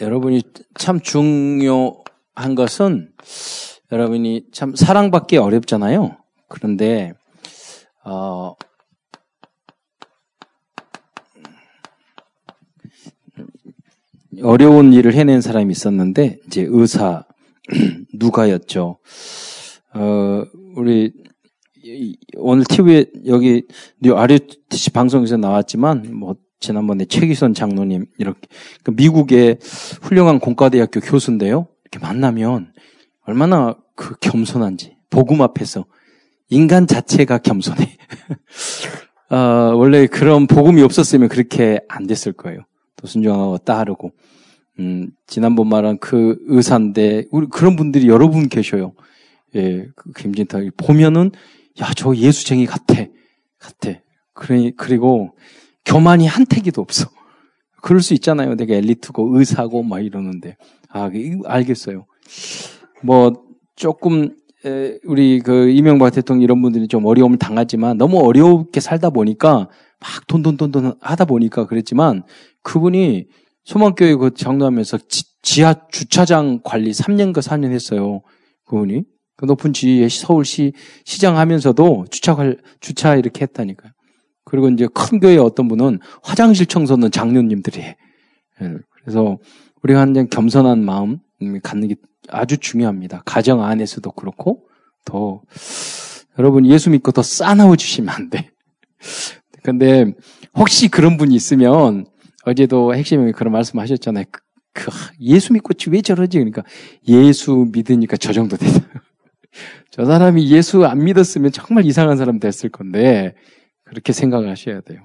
여러분이 참 중요한 것은 여러분이 참 사랑받기 어렵잖아요. 그런데 어, 어려운 일을 해낸 사람이 있었는데 이제 의사 누가였죠. 어, 우리 오늘 TV에 여기 아리티시 방송에서 나왔지만 뭐 지난번에 최기선 장로님 이렇게 그 미국의 훌륭한 공과대학교 교수인데요. 이렇게 만나면 얼마나 그 겸손한지 복음 앞에서 인간 자체가 겸손해. 어, 원래 그런 복음이 없었으면 그렇게 안 됐을 거예요. 또 순종하고 따르고. 음, 지난번 말한 그 의사인데, 우리 그런 분들이 여러 분 계셔요. 예, 그 김진탁. 보면은, 야, 저 예수쟁이 같아. 같아. 그래, 그리고 교만이 한 태기도 없어. 그럴 수 있잖아요. 내가 엘리트고 의사고 막 이러는데. 아, 알겠어요. 뭐, 조금, 에, 우리 그 이명박 대통령 이런 분들이 좀 어려움을 당하지만 너무 어렵게 살다 보니까 막 돈, 돈, 돈, 돈 하다 보니까 그랬지만 그분이 소망교회 그 장로하면서 지, 하 주차장 관리 3년과 4년 했어요. 그분이. 그 높은 지위에 서울시 시장 하면서도 주차, 주차 이렇게 했다니까요. 그리고 이제 큰 교회 어떤 분은 화장실 청소는 장로님들이 해. 예, 그래서 우리가 한 겸손한 마음 갖는 게 아주 중요합니다. 가정 안에서도 그렇고 더 여러분 예수 믿고 더 싸나워 주시면 안 돼. 근데 혹시 그런 분이 있으면 어제도 핵심이 그런 말씀 하셨잖아요. 그, 그, 예수 믿고 왜 저러지? 그러니까 예수 믿으니까 저 정도 되다. 저 사람이 예수 안 믿었으면 정말 이상한 사람 됐을 건데 그렇게 생각을 하셔야 돼요.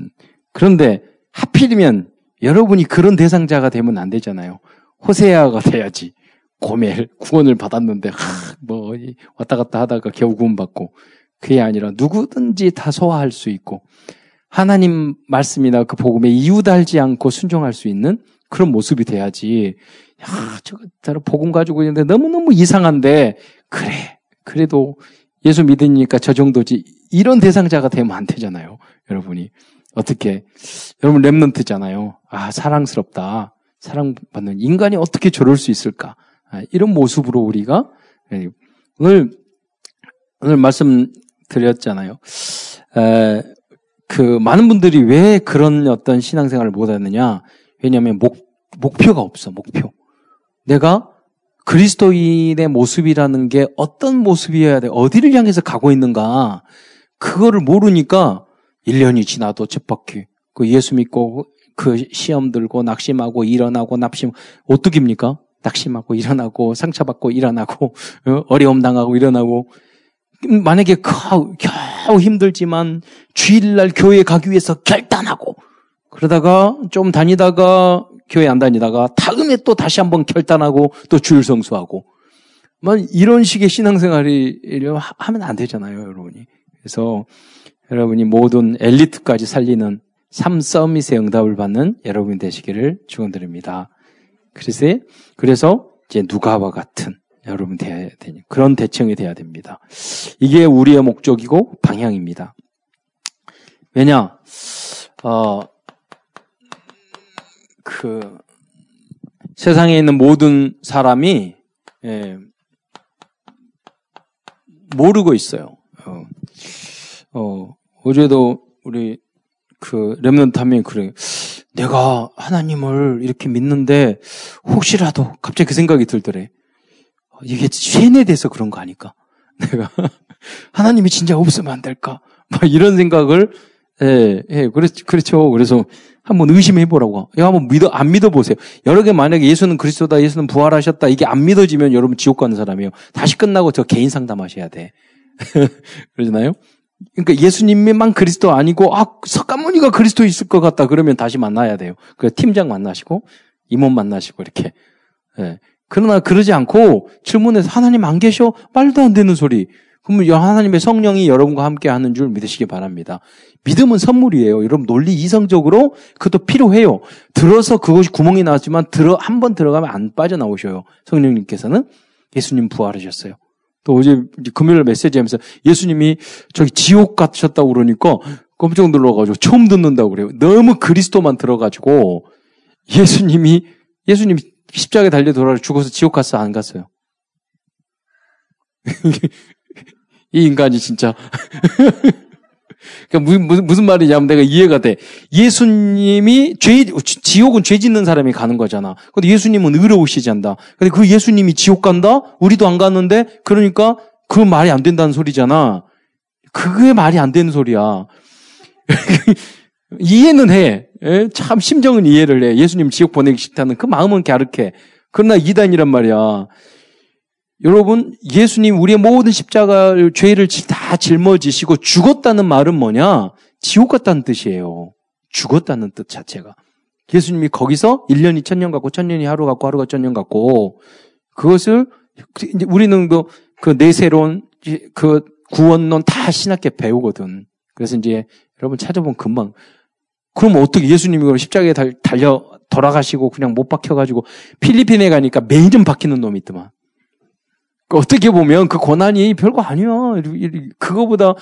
음. 그런데 하필이면 여러분이 그런 대상자가 되면 안 되잖아요. 호세아가 돼야지. 고멜 구원을 받았는데 하, 뭐 왔다 갔다 하다가 겨우 구원받고 그게 아니라 누구든지 다 소화할 수 있고 하나님 말씀이나 그 복음에 이유 달지 않고 순종할 수 있는 그런 모습이 돼야지. 야, 저거 복음 가지고 있는데 너무너무 이상한데, 그래. 그래도 예수 믿으니까 저 정도지. 이런 대상자가 되면 안 되잖아요. 여러분이. 어떻게. 여러분 랩런트잖아요. 아, 사랑스럽다. 사랑받는 인간이 어떻게 저럴 수 있을까? 아, 이런 모습으로 우리가 예, 오늘 오늘 말씀 드렸잖아요. 에, 그 많은 분들이 왜 그런 어떤 신앙생활을 못하느냐? 왜냐하면 목 목표가 없어 목표. 내가 그리스도인의 모습이라는 게 어떤 모습이어야 돼? 어디를 향해서 가고 있는가? 그거를 모르니까 1년이 지나도 쳇바퀴. 그 예수 믿고 그 시험 들고 낙심하고 일어나고 납심 어떻게입니까? 낙심하고 일어나고 상처받고 일어나고 어? 어려움 당하고 일어나고 만약에 겨우, 겨우 힘들지만 주일날 교회 가기 위해서 결단하고 그러다가 좀 다니다가 교회 안 다니다가 다음에 또 다시 한번 결단하고 또 주일 성수하고 뭐 이런 식의 신앙생활이 하면 안 되잖아요, 여러분이. 그래서 여러분이 모든 엘리트까지 살리는 삶 서밋의 응답을 받는 여러분 되시기를 축원드립니다. 그래서 그래서 이제 누가와 같은 여러분 돼야 되니 그런 대청이 돼야 됩니다. 이게 우리의 목적이고 방향입니다. 왜냐, 어, 그 세상에 있는 모든 사람이 예, 모르고 있어요. 어, 어, 어제도 우리 그 렘넌트 한명이 그래요. 내가 하나님을 이렇게 믿는데 혹시라도 갑자기 그 생각이 들더래. 이게 쇠뇌돼서 그런 거 아닐까? 내가 하나님이 진짜 없으면 안 될까? 막 이런 생각을 예, 예, 그렇, 그렇죠. 그래서 한번 의심해 보라고. 야, 한번 믿어, 안 믿어 보세요. 여러 개 만약에 예수는 그리스도다, 예수는 부활하셨다, 이게 안 믿어지면 여러분 지옥 가는 사람이에요. 다시 끝나고 저 개인 상담하셔야 돼. 그러잖아요? 그러니까 예수님만 그리스도 아니고, 아, 석가모니가 그리스도 있을 것 같다. 그러면 다시 만나야 돼요. 그 팀장 만나시고, 임원 만나시고, 이렇게. 예. 그러나 그러지 않고 질문에서 하나님 안 계셔? 말도 안 되는 소리. 그러면 하나님의 성령이 여러분과 함께 하는 줄 믿으시기 바랍니다. 믿음은 선물이에요. 여러분 논리 이성적으로 그것도 필요해요. 들어서 그것이 구멍이 나왔지만 들어 한 번 들어가면 안 빠져나오셔요. 성령님께서는 예수님 부활하셨어요. 또 어제 금요일 메시지 하면서 예수님이 저기 지옥 가셨다고 그러니까 깜짝 놀라가지고 처음 듣는다고 그래요. 너무 그리스도만 들어가지고 예수님이 예수님 십자가에 달려 돌아 죽어서 지옥 갔어? 안 갔어요? 이 인간이 진짜. 그러니까 무슨, 무슨 말이냐면 내가 이해가 돼. 예수님이 죄, 지옥은 죄 짓는 사람이 가는 거잖아. 근데 예수님은 의로우시지 않다. 근데 그 예수님이 지옥 간다? 우리도 안 갔는데? 그러니까 그 말이 안 된다는 소리잖아. 그게 말이 안 되는 소리야. 이해는 해. 예? 참 심정은 이해를 해. 예수님 지옥 보내기 싫다는 그 마음은 갸륵해. 그러나 이단이란 말이야. 여러분, 예수님 우리의 모든 십자가 죄를 다 짊어지시고 죽었다는 말은 뭐냐? 지옥 갔다는 뜻이에요. 죽었다는 뜻 자체가. 예수님이 거기서 1년이 천년 같고 천년이 하루 같고 하루가 천년 같고 그것을 우리는 그, 그 내세론 그 구원론 다 신학계 배우거든. 그래서 이제 여러분 찾아보면 금방 그럼 어떻게 예수님이 그럼 십자가에 달려 돌아가시고 그냥 못 박혀가지고 필리핀에 가니까 매년 박히는 놈이 있더만. 그 어떻게 보면 그 고난이 별거 아니야. 그거보다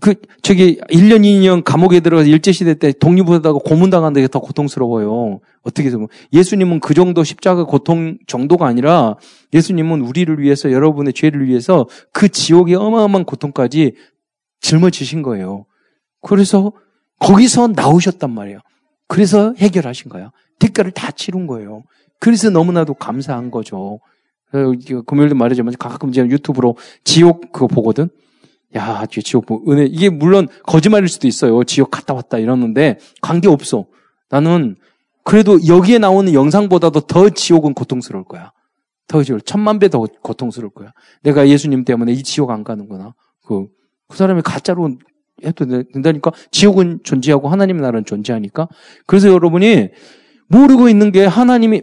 그 저기 1년 2년 감옥에 들어가서 일제 시대 때 독립하다가 고문당한 게더 고통스러워요. 어떻게 보면 예수님은 그 정도 십자가 고통 정도가 아니라 예수님은 우리를 위해서 여러분의 죄를 위해서 그 지옥의 어마어마한 고통까지 짊어지신 거예요. 그래서 거기서 나오셨단 말이에요. 그래서 해결하신 거야. 대가를 다 치른 거예요. 그래서 너무나도 감사한 거죠. 금요일도 말이지만 가끔 제가 유튜브로 지옥 그거 보거든. 야, 지옥 보 은혜 이게 물론 거짓말일 수도 있어요. 지옥 갔다 왔다 이러는데 관계 없어. 나는 그래도 여기에 나오는 영상보다도 더 지옥은 고통스러울 거야. 더 지옥 천만 배 더 고통스러울 거야. 내가 예수님 때문에 이 지옥 안 가는구나. 그, 그 사람이 가짜로 해도 된다니까. 지옥은 존재하고 하나님의 나라는 존재하니까. 그래서 여러분이 모르고 있는 게 하나님이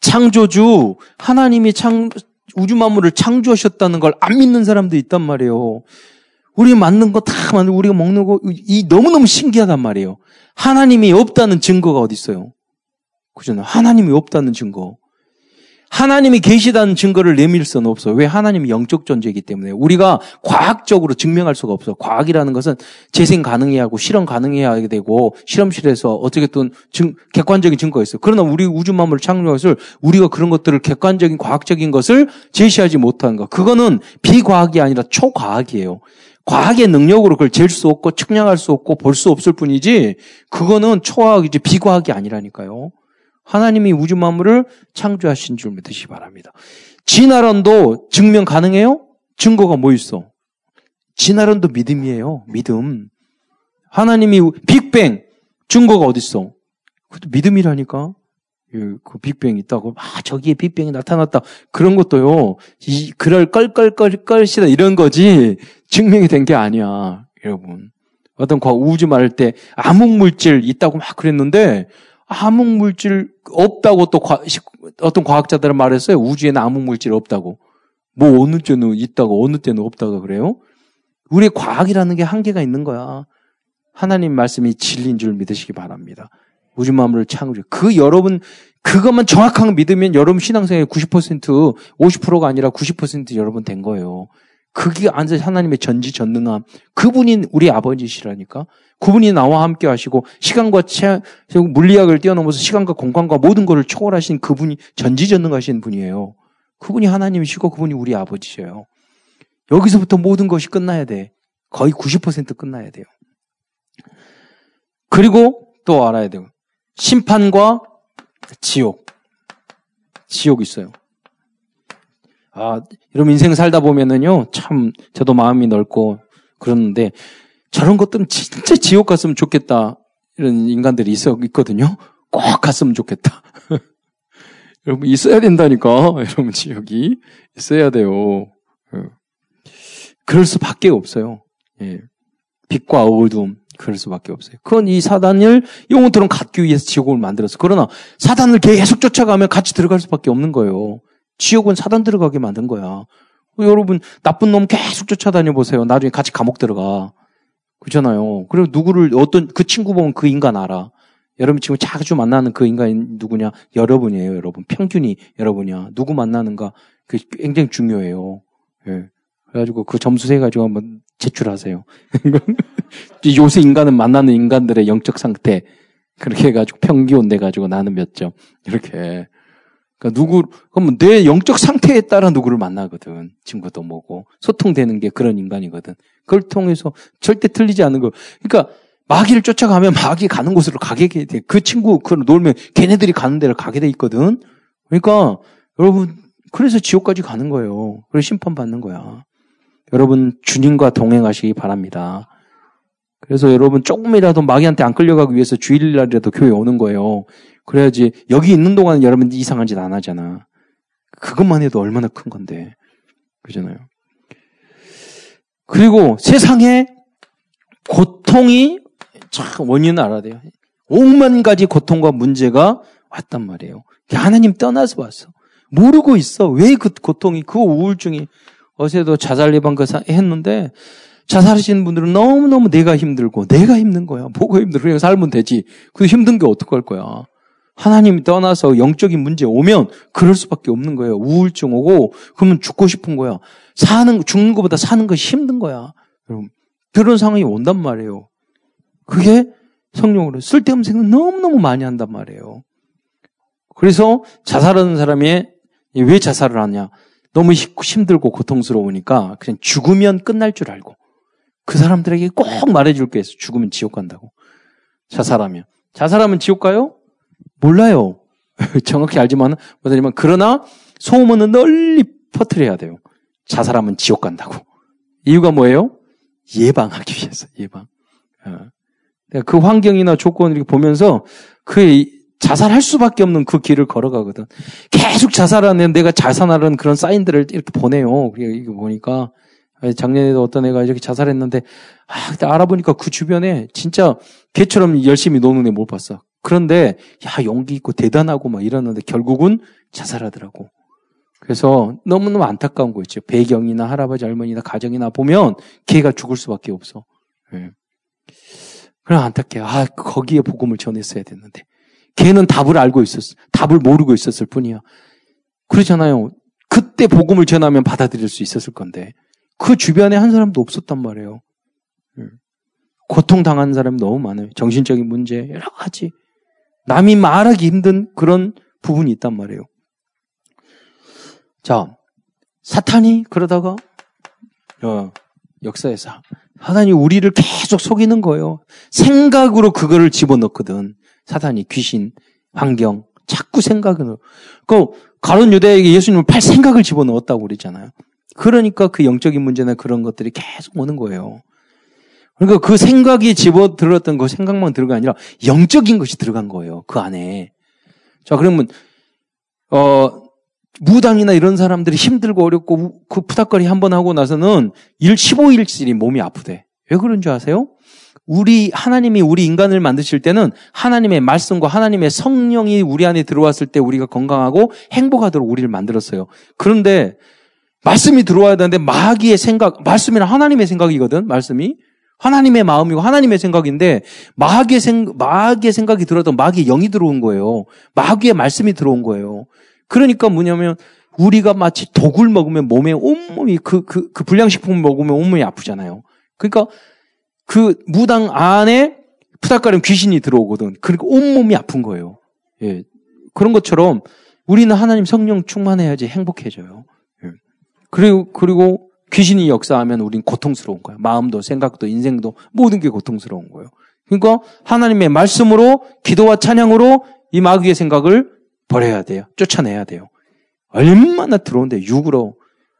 창조주 하나님이 창 우주 만물을 창조하셨다는 걸 안 믿는 사람도 있단 말이에요. 우리 맞는 거다 만들고 우리가 먹는 거 이 너무너무 신기하단 말이에요. 하나님이 없다는 증거가 어디 있어요? 그잖아요. 하나님이 없다는 증거. 하나님이 계시다는 증거를 내밀 수는 없어. 왜 하나님이 영적 존재이기 때문에 우리가 과학적으로 증명할 수가 없어. 과학이라는 것은 재생 가능해야 하고 실험 가능해야 되고 실험실에서 어떻게든 증, 객관적인 증거가 있어. 그러나 우리 우주 만물을 창조했을 우리가 그런 것들을 객관적인 과학적인 것을 제시하지 못하는 거. 그거는 비과학이 아니라 초과학이에요. 과학의 능력으로 그걸 잴 수 없고 측량할 수 없고 볼 수 없을 뿐이지 그거는 초과학이지 비과학이 아니라니까요. 하나님이 우주 만물을 창조하신 줄 믿으시기 바랍니다. 진화론도 증명 가능해요? 증거가 뭐 있어? 진화론도 믿음이에요. 믿음. 하나님이 빅뱅 증거가 어디 있어? 그것도 믿음이라니까. 그 빅뱅 있다고 아 저기에 빅뱅이 나타났다 그런 것도요 이 그럴 껄껄껄껄시다 이런 거지 증명이 된 게 아니야 여러분 어떤 우주 말할 때 암흑 물질 있다고 막 그랬는데 암흑 물질 없다고 또 과, 어떤 과학자들은 말했어요. 우주에는 암흑 물질 없다고. 뭐 어느 때는 있다고 어느 때는 없다고 그래요? 우리 과학이라는 게 한계가 있는 거야. 하나님 말씀이 진리인 줄 믿으시기 바랍니다. 우주 만물을 창조. 그 여러분 그것만 정확하게 믿으면 여러분 신앙생활 90% 50%가 아니라 90% 여러분 된 거예요. 그게 안서 하나님의 전지전능함. 그분이 우리 아버지시라니까. 그분이 나와 함께 하시고 시간과 체, 물리학을 뛰어넘어서 시간과 공간과 모든 것을 초월하신 그분이 전지전능하신 분이에요. 그분이 하나님이시고 그분이 우리 아버지셔요. 여기서부터 모든 것이 끝나야 돼. 거의 90% 끝나야 돼요. 그리고 또 알아야 돼요. 심판과 지옥. 지옥 있어요. 아, 여러분 인생 살다 보면은요, 참, 저도 마음이 넓고 그러는데, 저런 것들은 진짜 지옥 갔으면 좋겠다. 이런 인간들이 있어, 있거든요. 꼭 갔으면 좋겠다. 여러분, 있어야 된다니까. 여러분, 지옥이. 있어야 돼요. 어. 그럴 수밖에 없어요. 예. 빛과 어둠. 그럴 수밖에 없어요. 그건 이 사단을 영혼처럼 갖기 위해서 지옥을 만들었어. 그러나 사단을 계속 쫓아가면 같이 들어갈 수밖에 없는 거예요. 지옥은 사단 들어가게 만든 거야. 여러분, 나쁜 놈 계속 쫓아다녀 보세요. 나중에 같이 감옥 들어가. 그렇잖아요. 그리고 누구를, 어떤, 그 친구 보면 그 인간 알아. 여러분 지금 자주 만나는 그 인간이 누구냐? 여러분이에요, 여러분. 평균이 여러분이야. 누구 만나는가? 그 굉장히 중요해요. 예. 그래가지고 그 점수 세 가지고 한번 제출하세요. 요새 인간은 만나는 인간들의 영적 상태, 그렇게 해가지고 평기온 내가지고 나는 몇 점. 이렇게. 그러니까 누구, 그러면 내 영적 상태에 따라 누구를 만나거든. 친구도 뭐고. 소통되는 게 그런 인간이거든. 그걸 통해서 절대 틀리지 않는 거. 그러니까 마귀를 쫓아가면 마귀 가는 곳으로 가게 돼. 그 친구, 그 놀면 걔네들이 가는 데를 가게 돼 있거든. 그러니까 여러분, 그래서 지옥까지 가는 거예요. 그래서 심판받는 거야. 여러분, 주님과 동행하시기 바랍니다. 그래서 여러분 조금이라도 마귀한테 안 끌려가기 위해서 주일날이라도 교회 오는 거예요. 그래야지 여기 있는 동안 여러분 이상한 짓 안 하잖아. 그것만 해도 얼마나 큰 건데. 그잖아요. 그리고 세상에 고통이 참 원인을 알아야 돼요. 오만 가지 고통과 문제가 왔단 말이에요. 하나님 떠나서 왔어. 모르고 있어. 왜 그 고통이, 그 우울증이. 어제도 자살 예방 그 했는데 자살하시는 분들은 너무너무 내가 힘들고 내가 힘든 거야. 뭐가 힘들어. 그냥 살면 되지. 그 힘든 게 어떡할 거야. 하나님이 떠나서 영적인 문제 오면 그럴 수밖에 없는 거예요. 우울증 오고 그러면 죽고 싶은 거야. 사는 죽는 것보다 사는 것이 힘든 거야. 그런 상황이 온단 말이에요. 그게 성령으로 쓸데없는 생각 너무너무 많이 한단 말이에요. 그래서 자살하는 사람이 왜 자살을 하냐? 너무 힘들고 고통스러우니까 그냥 죽으면 끝날 줄 알고 그 사람들에게 꼭 말해줄 게 있어. 죽으면 지옥 간다고. 자살하면. 자살하면 지옥 가요? 몰라요. 정확히 알지만 못하지만 그러나 소문은 널리 퍼뜨려야 돼요. 자살하면 지옥 간다고. 이유가 뭐예요? 예방하기 위해서 예방. 어. 그 환경이나 조건을 이렇게 보면서 그 자살할 수밖에 없는 그 길을 걸어가거든. 계속 자살하는 내가 자살하는 그런 사인들을 이렇게 보내요. 이거 보니까 작년에도 어떤 애가 이렇게 자살했는데 아, 알아보니까 그 주변에 진짜 개처럼 열심히 노는 애 못 봤어. 그런데 야 용기 있고 대단하고 막 이러는데 결국은 자살하더라고. 그래서 너무너무 안타까운 거 있죠. 배경이나 할아버지 할머니나 가정이나 보면 걔가 죽을 수밖에 없어. 예. 그럼 안타까워. 아 거기에 복음을 전했어야 됐는데. 걔는 답을 알고 있었어. 답을 모르고 있었을 뿐이야. 그렇잖아요. 그때 복음을 전하면 받아들일 수 있었을 건데. 그 주변에 한 사람도 없었단 말이에요. 예. 고통 당한 사람이 너무 많아요. 정신적인 문제, 여러 가지. 남이 말하기 힘든 그런 부분이 있단 말이에요. 자, 사탄이 그러다가, 어, 역사에서 사탄이 우리를 계속 속이는 거예요. 생각으로 그거를 집어넣거든. 사탄이 귀신, 환경, 자꾸 생각을. 그 가론 유대에게 예수님을 팔 생각을 집어넣었다고 그랬잖아요. 그러니까 그 영적인 문제나 그런 것들이 계속 오는 거예요. 그러니까 그 생각이 집어 들었던 그 생각만 들어가 아니라 영적인 것이 들어간 거예요. 그 안에. 자, 그러면, 어, 무당이나 이런 사람들이 힘들고 어렵고 그 푸닥거리 한 번 하고 나서는 일 15일쯤이 몸이 아프대. 왜 그런 줄 아세요? 우리 하나님이 우리 인간을 만드실 때는 하나님의 말씀과 하나님의 성령이 우리 안에 들어왔을 때 우리가 건강하고 행복하도록 우리를 만들었어요. 그런데 말씀이 들어와야 되는데 마귀의 생각, 말씀이란 하나님의 생각이거든. 말씀이 하나님의 마음이고 하나님의 생각인데 마귀의 생 마귀의 생각이 들어도 마귀의 영이 들어온 거예요. 마귀의 말씀이 들어온 거예요. 그러니까 뭐냐면 우리가 마치 독을 먹으면 몸에 온몸이 그 그 그 불량식품을 먹으면 온몸이 아프잖아요. 그러니까 그 무당 안에 푸닥거리면 귀신이 들어오거든. 그러니까 온몸이 아픈 거예요. 예. 그런 것처럼 우리는 하나님 성령 충만해야지 행복해져요. 예. 그리고, 그리고 귀신이 역사하면 우린 고통스러운 거예요. 마음도, 생각도, 인생도 모든 게 고통스러운 거예요. 그러니까 하나님의 말씀으로 기도와 찬양으로 이 마귀의 생각을 버려야 돼요. 쫓아내야 돼요. 얼마나 들어온대, 육으로.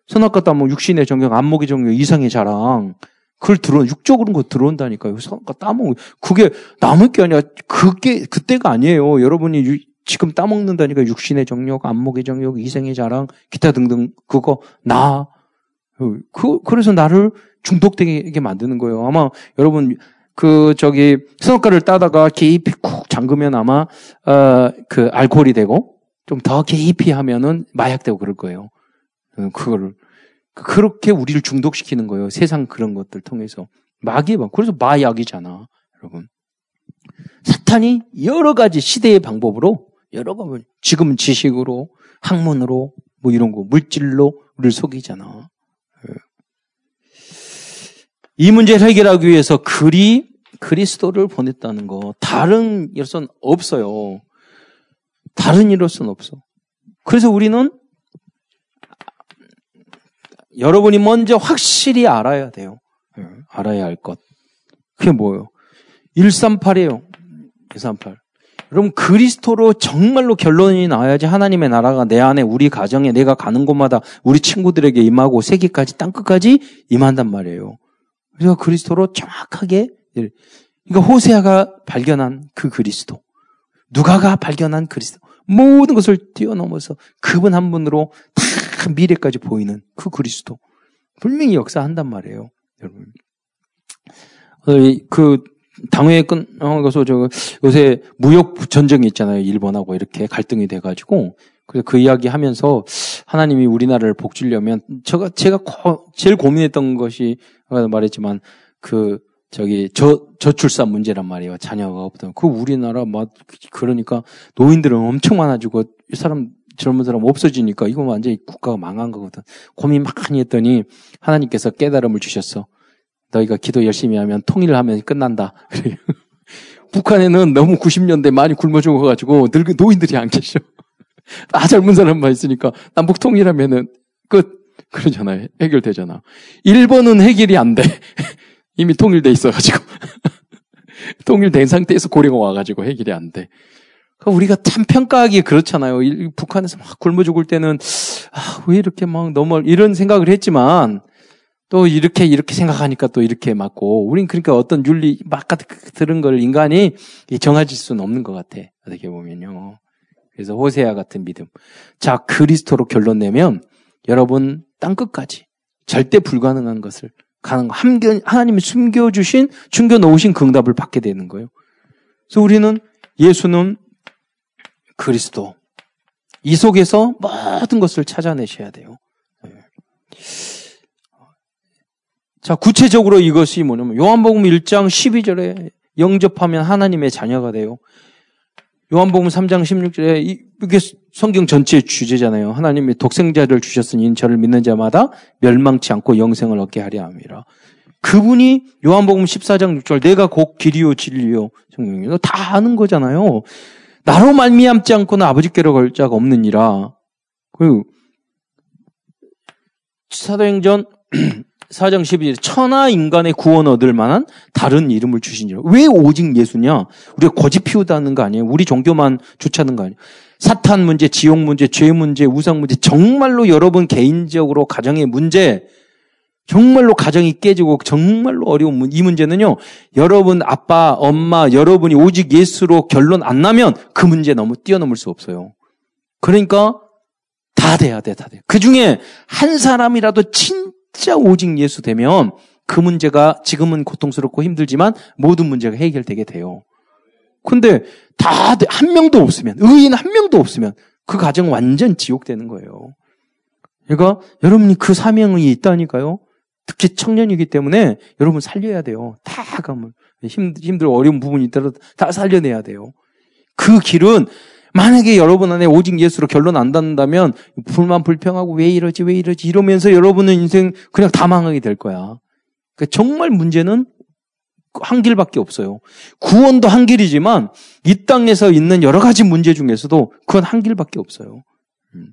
선악과 따뭐 육신의 정경, 안목의 정경, 이상의 자랑. 그걸 들어 육적으로 거 들어온다니까요. 성과 따먹 그게 남을 게 아니라 그게 그때가 아니에요. 여러분이 유, 지금 따먹는다니까 육신의 정욕, 안목의 정욕, 이생의 자랑, 기타 등등 그거 나. 그 그래서 나를 중독되게 만드는 거예요. 아마 여러분 그 저기 선악과를 따다가 깊이 쿡 잠그면 아마 어그 알코올이 되고 좀 더 깊이 하면은 마약 되고 그럴 거예요. 그거를 그렇게 우리를 중독시키는 거예요. 세상 그런 것들 통해서. 마귀의 방. 그래서 마약이잖아. 여러분. 사탄이 여러 가지 시대의 방법으로 여러 가지 지금은 지식으로 학문으로 뭐 이런 거 물질로 우리를 속이잖아. 예. 이 문제를 해결하기 위해서 글이 그리스도를 보냈다는 거 다른 이로서는 없어요. 다른 이로서는 없어. 그래서 우리는 여러분이 먼저 확실히 알아야 돼요. 예, 알아야 할 것. 그게 뭐예요? 138이에요. 138. 여러분 그리스도로 정말로 결론이 나와야지 하나님의 나라가 내 안에 우리 가정에 내가 가는 곳마다 우리 친구들에게 임하고 세계까지 땅끝까지 임한단 말이에요. 그래서 그리스도로 정확하게 그러니까 호세아가 발견한 그 그리스도 누가가 발견한 그리스도 모든 것을 뛰어넘어서 그분 한 분으로 다 미래까지 보이는 그 그리스도 분명히 역사한단 말이에요, 여러분. 어, 그 당회에 끝나가서 저 요새 무역 전쟁이 있잖아요. 일본하고 이렇게 갈등이 돼가지고 그래서 그 이야기 하면서 하나님이 우리나라를 복주려면 제가 제가 제일 고민했던 것이 아까 말했지만 그 저기 저 저출산 문제란 말이에요. 자녀가 없던 그 우리나라 막 그러니까 노인들은 엄청 많아지고 이 사람 젊은 사람 없어지니까 이거 완전히 국가가 망한 거거든. 고민 많이 했더니 하나님께서 깨달음을 주셨어. 너희가 기도 열심히 하면 통일을 하면 끝난다. 북한에는 너무 90년대 많이 굶어 죽어가지고 늙은 노인들이 안 계셔. 다 젊은 사람만 있으니까 남북 통일하면은 끝 그러잖아요. 해결되잖아. 일본은 해결이 안 돼. 이미 통일돼 있어가지고 통일된 상태에서 고령가 와가지고 해결이 안 돼. 그러니까 우리가 참 평가하기 그렇잖아요. 북한에서 막 굶어 죽을 때는 아, 왜 이렇게 막 너무 이런 생각을 했지만 또 이렇게 이렇게 생각하니까 또 이렇게 맞고 우린 그러니까 어떤 윤리 막 들은 걸 인간이 정해질 수는 없는 것 같아. 어떻게 보면요. 그래서 호세아 같은 믿음. 자 그리스도로 결론 내면 여러분 땅 끝까지 절대 불가능한 것을 가능 하나님이 숨겨주신 숨겨 놓으신 그 응답을 받게 되는 거예요. 그래서 우리는 예수는 그리스도 이 속에서 모든 것을 찾아내셔야 돼요. 네. 자, 구체적으로 이것이 뭐냐면 요한복음 1장 12절에 영접하면 하나님의 자녀가 돼요. 요한복음 3장 16절에 이게 성경 전체의 주제잖아요. 하나님이 독생자를 주셨으니 저를 믿는 자마다 멸망치 않고 영생을 얻게 하려 함이라. 그분이 요한복음 14장 6절 내가 곧 길이요 진리요 성경에서 다 아는 거잖아요. 나로 말미암지 않고는 아버지께로 걸 자가 없느니라. 그 사도행전 4장 12절 천하 인간의 구원 얻을 만한 다른 이름을 주시니라. 왜 오직 예수냐? 우리가 거짓 피우다는 거 아니에요? 우리 종교만 좋자는 거 아니에요? 사탄 문제, 지옥 문제, 죄 문제, 우상 문제, 정말로 여러분 개인적으로 가정의 문제, 정말로 가정이 깨지고 정말로 어려운 문, 이 문제는요, 여러분 아빠, 엄마, 여러분이 오직 예수로 결론 안 나면 그 문제 너무 뛰어넘을 수 없어요. 그러니까 다 돼야 돼, 다 돼. 그 중에 한 사람이라도 진짜 오직 예수 되면 그 문제가 지금은 고통스럽고 힘들지만 모든 문제가 해결되게 돼요. 근데 다 한 명도 없으면 의인 한 명도 없으면 그 가정 완전 지옥 되는 거예요. 그러니까 여러분이 그 사명이 있다니까요. 특히 청년이기 때문에 여러분 살려야 돼요. 다 가면 힘 힘들 어려운 부분이 있더라도 다 살려내야 돼요. 그 길은 만약에 여러분 안에 오직 예수로 결론 안 닿는다면 불만 불평하고 왜 이러지 왜 이러지 이러면서 여러분은 인생 그냥 다 망하게 될 거야. 그러니까 정말 문제는 한 길밖에 없어요. 구원도 한 길이지만 이 땅에서 있는 여러 가지 문제 중에서도 그건 한 길밖에 없어요. 음.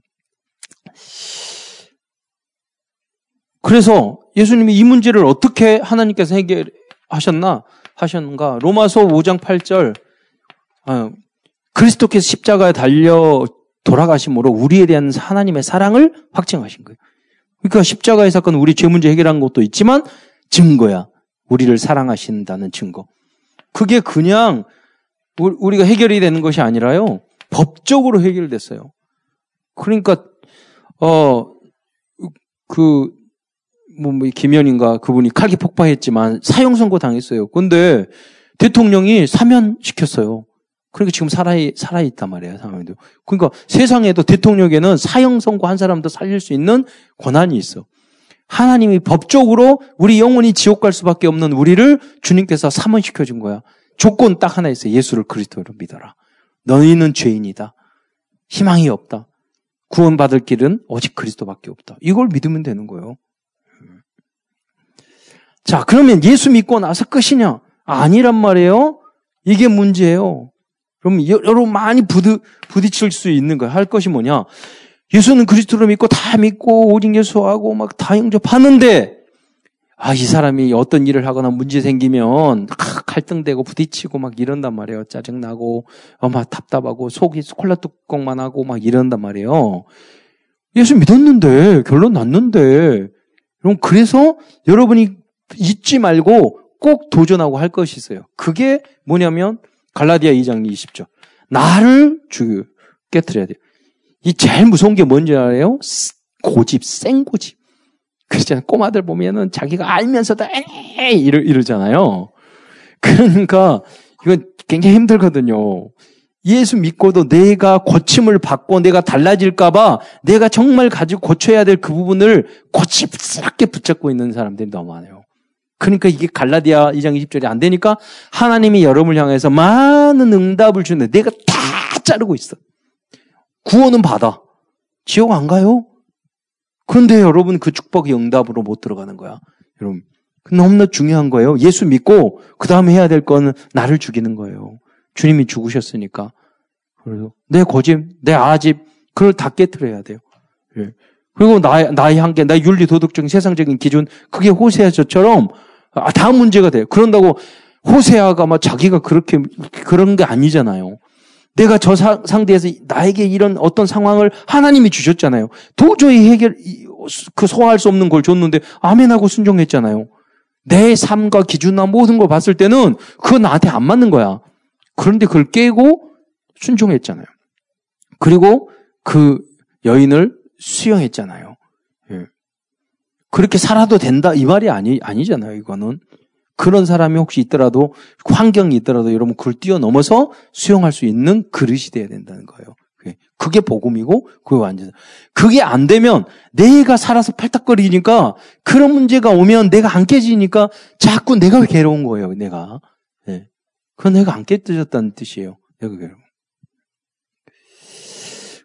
그래서 예수님이 이 문제를 어떻게 하나님께서 해결하셨나 하셨는가? 로마서 5장 8절 아, 그리스도께서 십자가에 달려 돌아가심으로 우리에 대한 하나님의 사랑을 확증하신 거예요. 그러니까 십자가의 사건은 우리 죄 문제 해결한 것도 있지만 증거야. 우리를 사랑하신다는 증거. 그게 그냥 우리가 해결이 되는 것이 아니라요. 법적으로 해결됐어요. 그러니까 어그 뭐, 뭐 김현인가 그분이 칼기 폭파했지만 사형 선고 당했어요. 근데 대통령이 사면시켰어요. 그러니까 지금 살아 살아 있단 말이에요, 상황에도. 그러니까 세상에도 대통령에는 사형 선고 한 사람도 살릴 수 있는 권한이 있어. 하나님이 법적으로 우리 영혼이 지옥 갈 수밖에 없는 우리를 주님께서 사문시켜 준 거야. 조건 딱 하나 있어요. 예수를 그리스도로 믿어라. 너희는 죄인이다. 희망이 없다. 구원받을 길은 오직 그리스도밖에 없다. 이걸 믿으면 되는 거예요. 자, 그러면 예수 믿고 나서 끝이냐? 아니란 말이에요. 이게 문제예요. 그럼 여러분 많이 부드, 부딪힐 수 있는 거예요. 할 것이 뭐냐? 예수는 그리스도를 믿고 다 믿고 오직 예수하고 막 다 영접하는데 아, 이 사람이 어떤 일을 하거나 문제 생기면 갈등되고 부딪히고 막 이런단 말이에요. 짜증나고 어, 막 답답하고 속이 콜라 뚜껑만 하고 막 이런단 말이에요. 예수 믿었는데 결론 났는데 그럼 그래서 여러분이 잊지 말고 꼭 도전하고 할 것이 있어요. 그게 뭐냐면 갈라디아 2장 20절. 나를 죽여 깨뜨려야 돼요. 이 제일 무서운 게 뭔지 알아요? 고집, 생고집. 그렇잖아요. 꼬마들 보면은 자기가 알면서도 에이 이러, 이러잖아요. 그러니까 이건 굉장히 힘들거든요. 예수 믿고도 내가 고침을 받고 내가 달라질까봐 내가 정말 가지고 고쳐야 될 그 부분을 고집스럽게 붙잡고 있는 사람들이 너무 많아요. 그러니까 이게 갈라디아 2장 20절이 안 되니까 하나님이 여러분을 향해서 많은 응답을 주는데 내가 다 자르고 있어. 구원은 받아. 지옥 안 가요? 그런데 여러분 그 축복의 응답으로 못 들어가는 거야. 여러분. 너무나 중요한 거예요. 예수 믿고 그 다음에 해야 될 거는 나를 죽이는 거예요. 주님이 죽으셨으니까. 그래서 내 고집, 내 아집, 그걸 다 깨뜨려야 돼요. 예. 그리고 나의, 나의 한계, 나의 윤리, 도덕적인 세상적인 기준, 그게 호세아처럼 아, 다 문제가 돼요. 그런다고 호세아가 막 자기가 그렇게, 그런 게 아니잖아요. 내가 저 사, 상대에서 나에게 이런 어떤 상황을 하나님이 주셨잖아요. 도저히 해결, 그 소화할 수 없는 걸 줬는데, 아멘하고 순종했잖아요. 내 삶과 기준과 모든 걸 봤을 때는 그건 나한테 안 맞는 거야. 그런데 그걸 깨고 순종했잖아요. 그리고 그 여인을 수용했잖아요. 예. 그렇게 살아도 된다 이 말이 아니 아니잖아요. 이거는 그런 사람이 혹시 있더라도 환경이 있더라도 여러분 그걸 뛰어넘어서 수용할 수 있는 그릇이 돼야 된다는 거예요. 그게 복음이고 그게 완전 그게 안 되면 내가 살아서 팔딱거리니까 그런 문제가 오면 내가 안 깨지니까 자꾸 내가 괴로운 거예요. 내가 네. 그건 내가 안 깨뜨렸다는 뜻이에요. 내가 괴로운.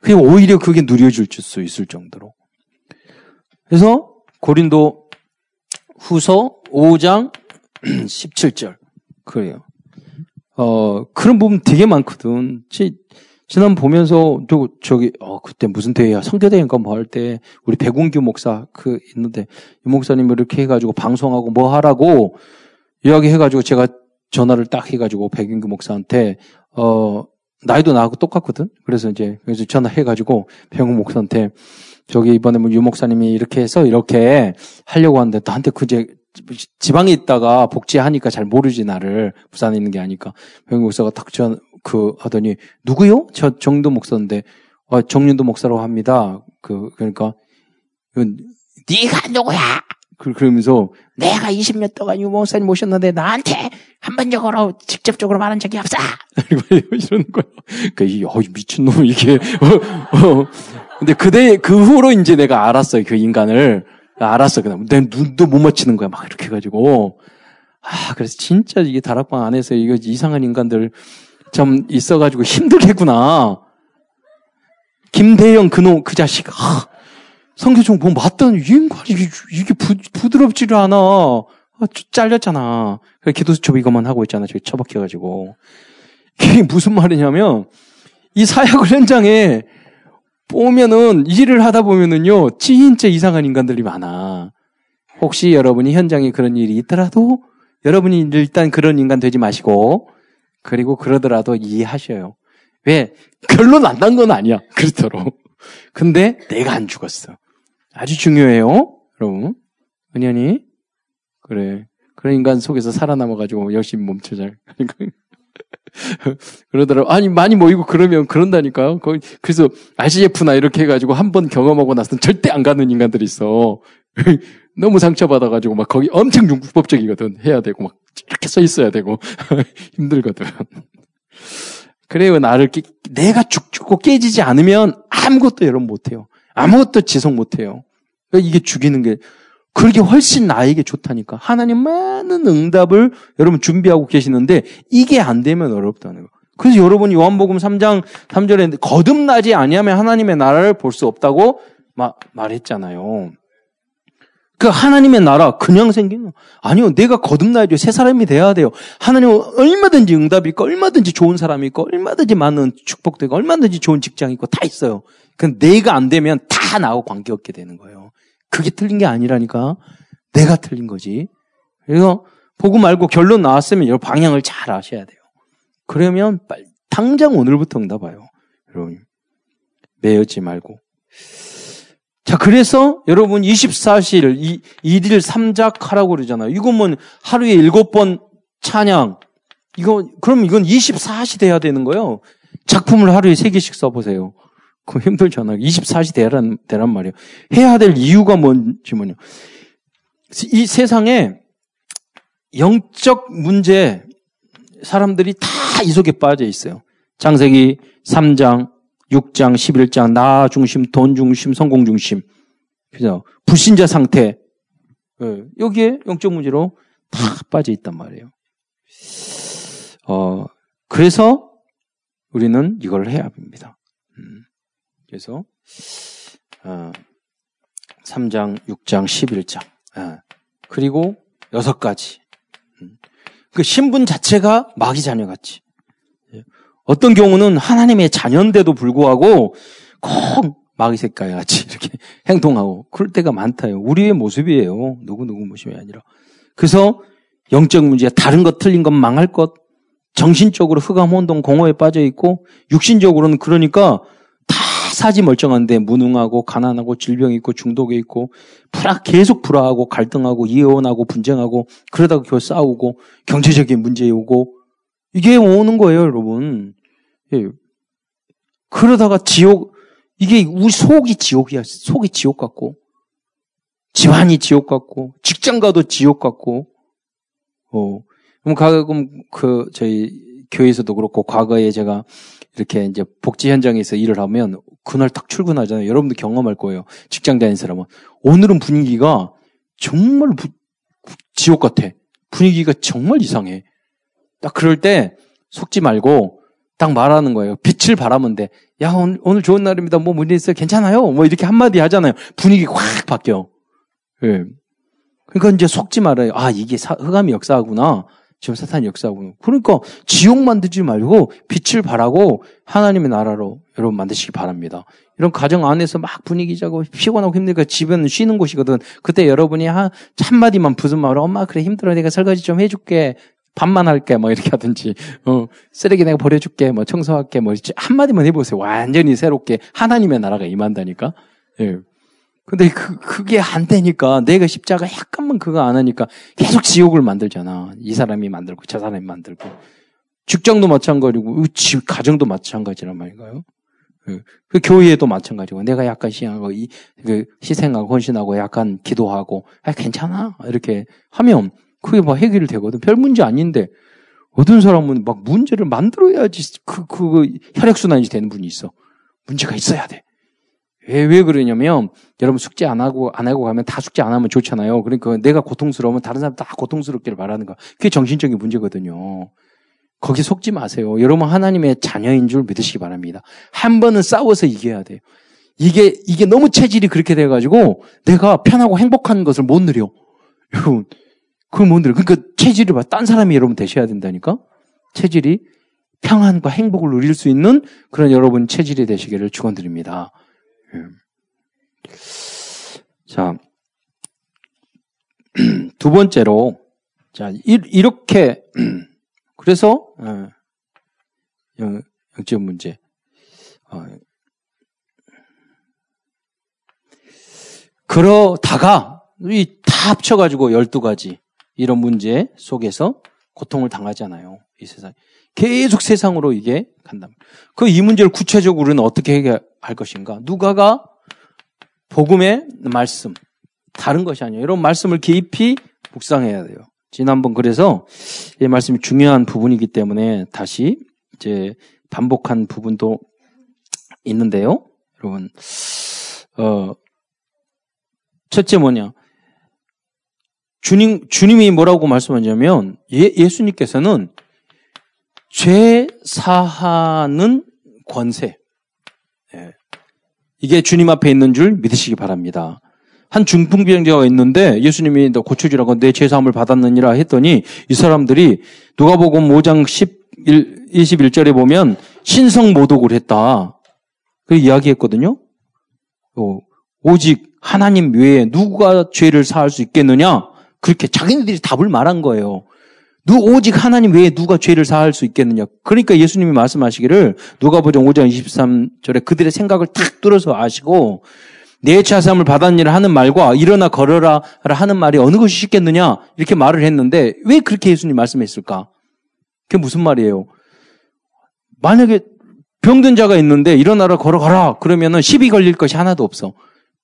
그리고 오히려 그게 누려질 수 있을 정도로. 그래서 고린도 후서 5장 17절. 그래요. 어, 그런 부분 되게 많거든. 지난 보면서, 저, 저기, 어, 그때 무슨 대회야? 성교대회인가 뭐 할 때, 우리 백운규 목사 그 있는데, 이 목사님 이렇게 해가지고 방송하고 뭐 하라고 이야기 해가지고 제가 전화를 딱 해가지고 백운규 목사한테, 어, 나이도 나하고 똑같거든? 그래서 이제, 그래서 전화해가지고 백운규 목사한테, 저기 이번에 뭐 유 목사님이 이렇게 해서 이렇게 하려고 하는데 나한테 그제 지방에 있다가 복지하니까 잘 모르지 나를 부산에 있는 게 아니까 병 목사가 탁전그 하더니 누구요? 저 정도 목사인데 어, 정윤도 목사라고 합니다. 그 그러니까 네가 누구야? 그, 그러면서 내가 20년 동안 유 목사님 모셨는데 나한테 한 번적으로 직접적으로 말한 적이 없어. 이러는 거야. 그러니까 어, 미친 놈 이게 어, 어. 근데 그대 그 후로 이제 내가 알았어요 그 인간을. 알았어. 그다음 내 눈도 못 맞히는 거야. 막 이렇게 해가지고. 아, 그래서 진짜 이게 다락방 안에서 이거 이상한 인간들 좀 있어가지고 힘들겠구나. 김대영 그놈, 그 자식. 아, 성교총 보면 맞던 인간이 이게, 이게 부, 부드럽지를 않아. 아, 잘렸잖아. 그래, 기도수첩 이것만 하고 있잖아. 저기 처박혀가지고. 이게 무슨 말이냐면, 이 사역을 현장에 보면은 일을 하다 보면은요 진짜 이상한 인간들이 많아. 혹시 여러분이 현장에 그런 일이 있더라도 여러분이 일단 그런 인간 되지 마시고 그리고 그러더라도 이해하셔요. 왜 결론 안 난 건 아니야 그렇도록. 근데 내가 안 죽었어. 아주 중요해요, 여러분. 은연히 그래 그런 인간 속에서 살아남아가지고 열심히 몸쳐잘. 그러더라고. 아니, 많이 모이고 그러면 그런다니까요. 거의, 그래서 RCF나 이렇게 해가지고 한 번 경험하고 나서는 절대 안 가는 인간들이 있어. 너무 상처받아가지고 막 거기 엄청 융법적이거든. 해야 되고 막 이렇게 써 있어야 되고. 힘들거든. 그래요. 나를 깨, 내가 죽고 깨지지 않으면 아무것도 여러분 못해요. 아무것도 지속 못해요. 그러니까 이게 죽이는 게 그렇게 훨씬 나에게 좋다니까. 하나님 많은 응답을 여러분 준비하고 계시는데 이게 안 되면 어렵다는 거. 그래서 여러분이 요한복음 3장 3절에 거듭나지 아니하면 하나님의 나라를 볼 수 없다고 마, 말했잖아요. 그 하나님의 나라 그냥 생기는 아니요 내가 거듭나야죠 새 사람이 돼야 돼요 하나님은 얼마든지 응답이 있고 얼마든지 좋은 사람이 있고 얼마든지 많은 축복도 있고 얼마든지 좋은 직장이 있고 다 있어요 근데 내가 안 되면 다 나하고 관계없게 되는 거예요 그게 틀린 게 아니라니까 내가 틀린 거지 그래서 보고 말고 결론 나왔으면 여 방향을 잘 아셔야 돼요 그러면 빨리 당장 오늘부터 응답해요 여러분 매여지 말고 자, 그래서 여러분 24실, 이, 1일 3작 하라고 그러잖아요. 이거 뭐 하루에 7번 찬양. 이거, 그럼 이건 24시 돼야 되는 거예요. 작품을 하루에 3개씩 써보세요. 그거 힘들잖아요. 24시 되란, 되란 말이에요. 해야 될 이유가 뭔지 뭐냐. 이 세상에 영적 문제, 사람들이 다 이 속에 빠져 있어요. 장세기 3장, 6장, 11장, 나 중심, 돈 중심, 성공 중심. 그죠? 불신자 상태. 예, 여기에 영적 문제로 다 빠져 있단 말이에요. 어, 그래서 우리는 이걸 해야 합니다. 음, 그래서, 어, 3장, 6장, 11장. 예, 그리고 여섯 가지. 음, 그 신분 자체가 마귀 자녀 같이. 어떤 경우는 하나님의 자녀인데도 불구하고 꼭 마귀 색깔 같이 이렇게 행동하고 그럴 때가 많다요. 우리의 모습이에요. 누구누구 모습이 아니라. 그래서 영적 문제, 다른 것 틀린 것 망할 것, 정신적으로 흑암 혼동 공허에 빠져 있고 육신적으로는 그러니까 다 사지 멀쩡한데 무능하고 가난하고 질병이 있고 중독에 있고 불화 계속 불화하고 갈등하고 이혼하고 분쟁하고 그러다가 결 싸우고 경제적인 문제 오고 이게 오는 거예요, 여러분. 예. 그러다가 지옥, 이게 우리 속이 지옥이야. 속이 지옥 같고, 집안이 지옥 같고, 직장 가도 지옥 같고, 어. 그럼 가끔 그, 저희 교회에서도 그렇고, 과거에 제가 이렇게 이제 복지 현장에서 일을 하면, 그날 딱 출근하잖아요. 여러분도 경험할 거예요. 직장 다니는 사람은. 오늘은 분위기가 정말 부, 지옥 같아. 분위기가 정말 이상해. 딱 그럴 때 속지 말고 딱 말하는 거예요. 빛을 바라면 돼. 야, 오늘, 오늘 좋은 날입니다. 뭐 문제 있어요? 괜찮아요? 뭐 이렇게 한마디 하잖아요. 분위기 확 바뀌어. 예. 그러니까 이제 속지 말아요. 아, 이게 사, 흑암이 역사하구나. 지금 사탄이 역사하구나. 그러니까 지옥 만들지 말고 빛을 바라고 하나님의 나라로 여러분 만드시기 바랍니다. 이런 가정 안에서 막 분위기 자고 피곤하고 힘드니까 집은 쉬는 곳이거든. 그때 여러분이 한, 한마디만 부순 말로 엄마 그래 힘들어 내가 설거지 좀 해줄게. 밥만 할게 뭐 이렇게 하든지 어 쓰레기 내가 버려줄게 뭐 청소할게 뭐 한마디만 해보세요 완전히 새롭게 하나님의 나라가 임한다니까 예 근데 그 그게 안 되니까 내가 십자가 약간만 그거 안 하니까 계속 지옥을 만들잖아 이 사람이 만들고 저 사람이 만들고 직장도 마찬가지고 집 가정도 마찬가지란 말인가요? 예. 그 교회도 마찬가지고 내가 약간 시행하고 이, 그 희생하고 헌신하고 약간 기도하고 아 괜찮아 이렇게 하면 그게 막 해결이 되거든. 별 문제 아닌데 어떤 사람은 막 문제를 만들어야지 그, 그, 혈액순환이 되는 분이 있어. 문제가 있어야 돼. 왜, 왜 그러냐면, 여러분 숙제 안 하고, 안 하고 가면 다 숙제 안 하면 좋잖아요. 그러니까 내가 고통스러우면 다른 사람 다 고통스럽기를 바라는 거. 그게 정신적인 문제거든요. 거기 속지 마세요. 여러분 하나님의 자녀인 줄 믿으시기 바랍니다. 한 번은 싸워서 이겨야 돼요. 이게, 이게 너무 체질이 그렇게 돼가지고 내가 편하고 행복한 것을 못 누려. 여러분, 그걸 못 누려. 그러니까 체질이 봐. 딴 사람이 여러분 되셔야 된다니까? 체질이 평안과 행복을 누릴 수 있는 그런 여러분 체질이 되시기를 축원드립니다. 예. 자, 두 번째로, 자, 이 렇게, 그래서, 어, 영적 문제. 어, 그러다가, 다 합쳐가지고 12가지. 이런 문제 속에서 고통을 당하잖아요. 이 세상. 계속 세상으로 이게 간다. 그 이 문제를 구체적으로는 어떻게 해결할 것인가? 누가가 복음의 말씀, 다른 것이 아니에요. 이런 말씀을 깊이 묵상해야 돼요. 지난번 그래서 이 말씀이 중요한 부분이기 때문에 다시 이제 반복한 부분도 있는데요. 여러분, 어, 첫째 뭐냐? 주님, 주님이 뭐라고 말씀하냐면, 예, 예수님께서는 죄 사하는 권세. 예. 이게 주님 앞에 있는 줄 믿으시기 바랍니다. 한 중풍병자가 있는데 예수님이 너 고쳐주라고 내 죄사함을 받았느니라 했더니 이 사람들이 누가복음 5장 11, 21절에 보면 신성 모독을 했다. 그 이야기했거든요. 어, 오직 하나님 외에 누가 죄를 사할 수 있겠느냐? 그렇게 자기네들이 답을 말한 거예요. 누 오직 하나님 외에 누가 죄를 사할 수 있겠느냐? 그러니까 예수님이 말씀하시기를 누가복음 5장 23절에 그들의 생각을 탁 뚫어서 아시고 내 자삼을 받았니라 하는 말과 일어나 걸어라 하는 말이 어느 것이 쉽겠느냐? 이렇게 말을 했는데 왜 그렇게 예수님 말씀했을까? 그게 무슨 말이에요? 만약에 병든 자가 있는데 일어나라 걸어가라 그러면은 시비 걸릴 것이 하나도 없어.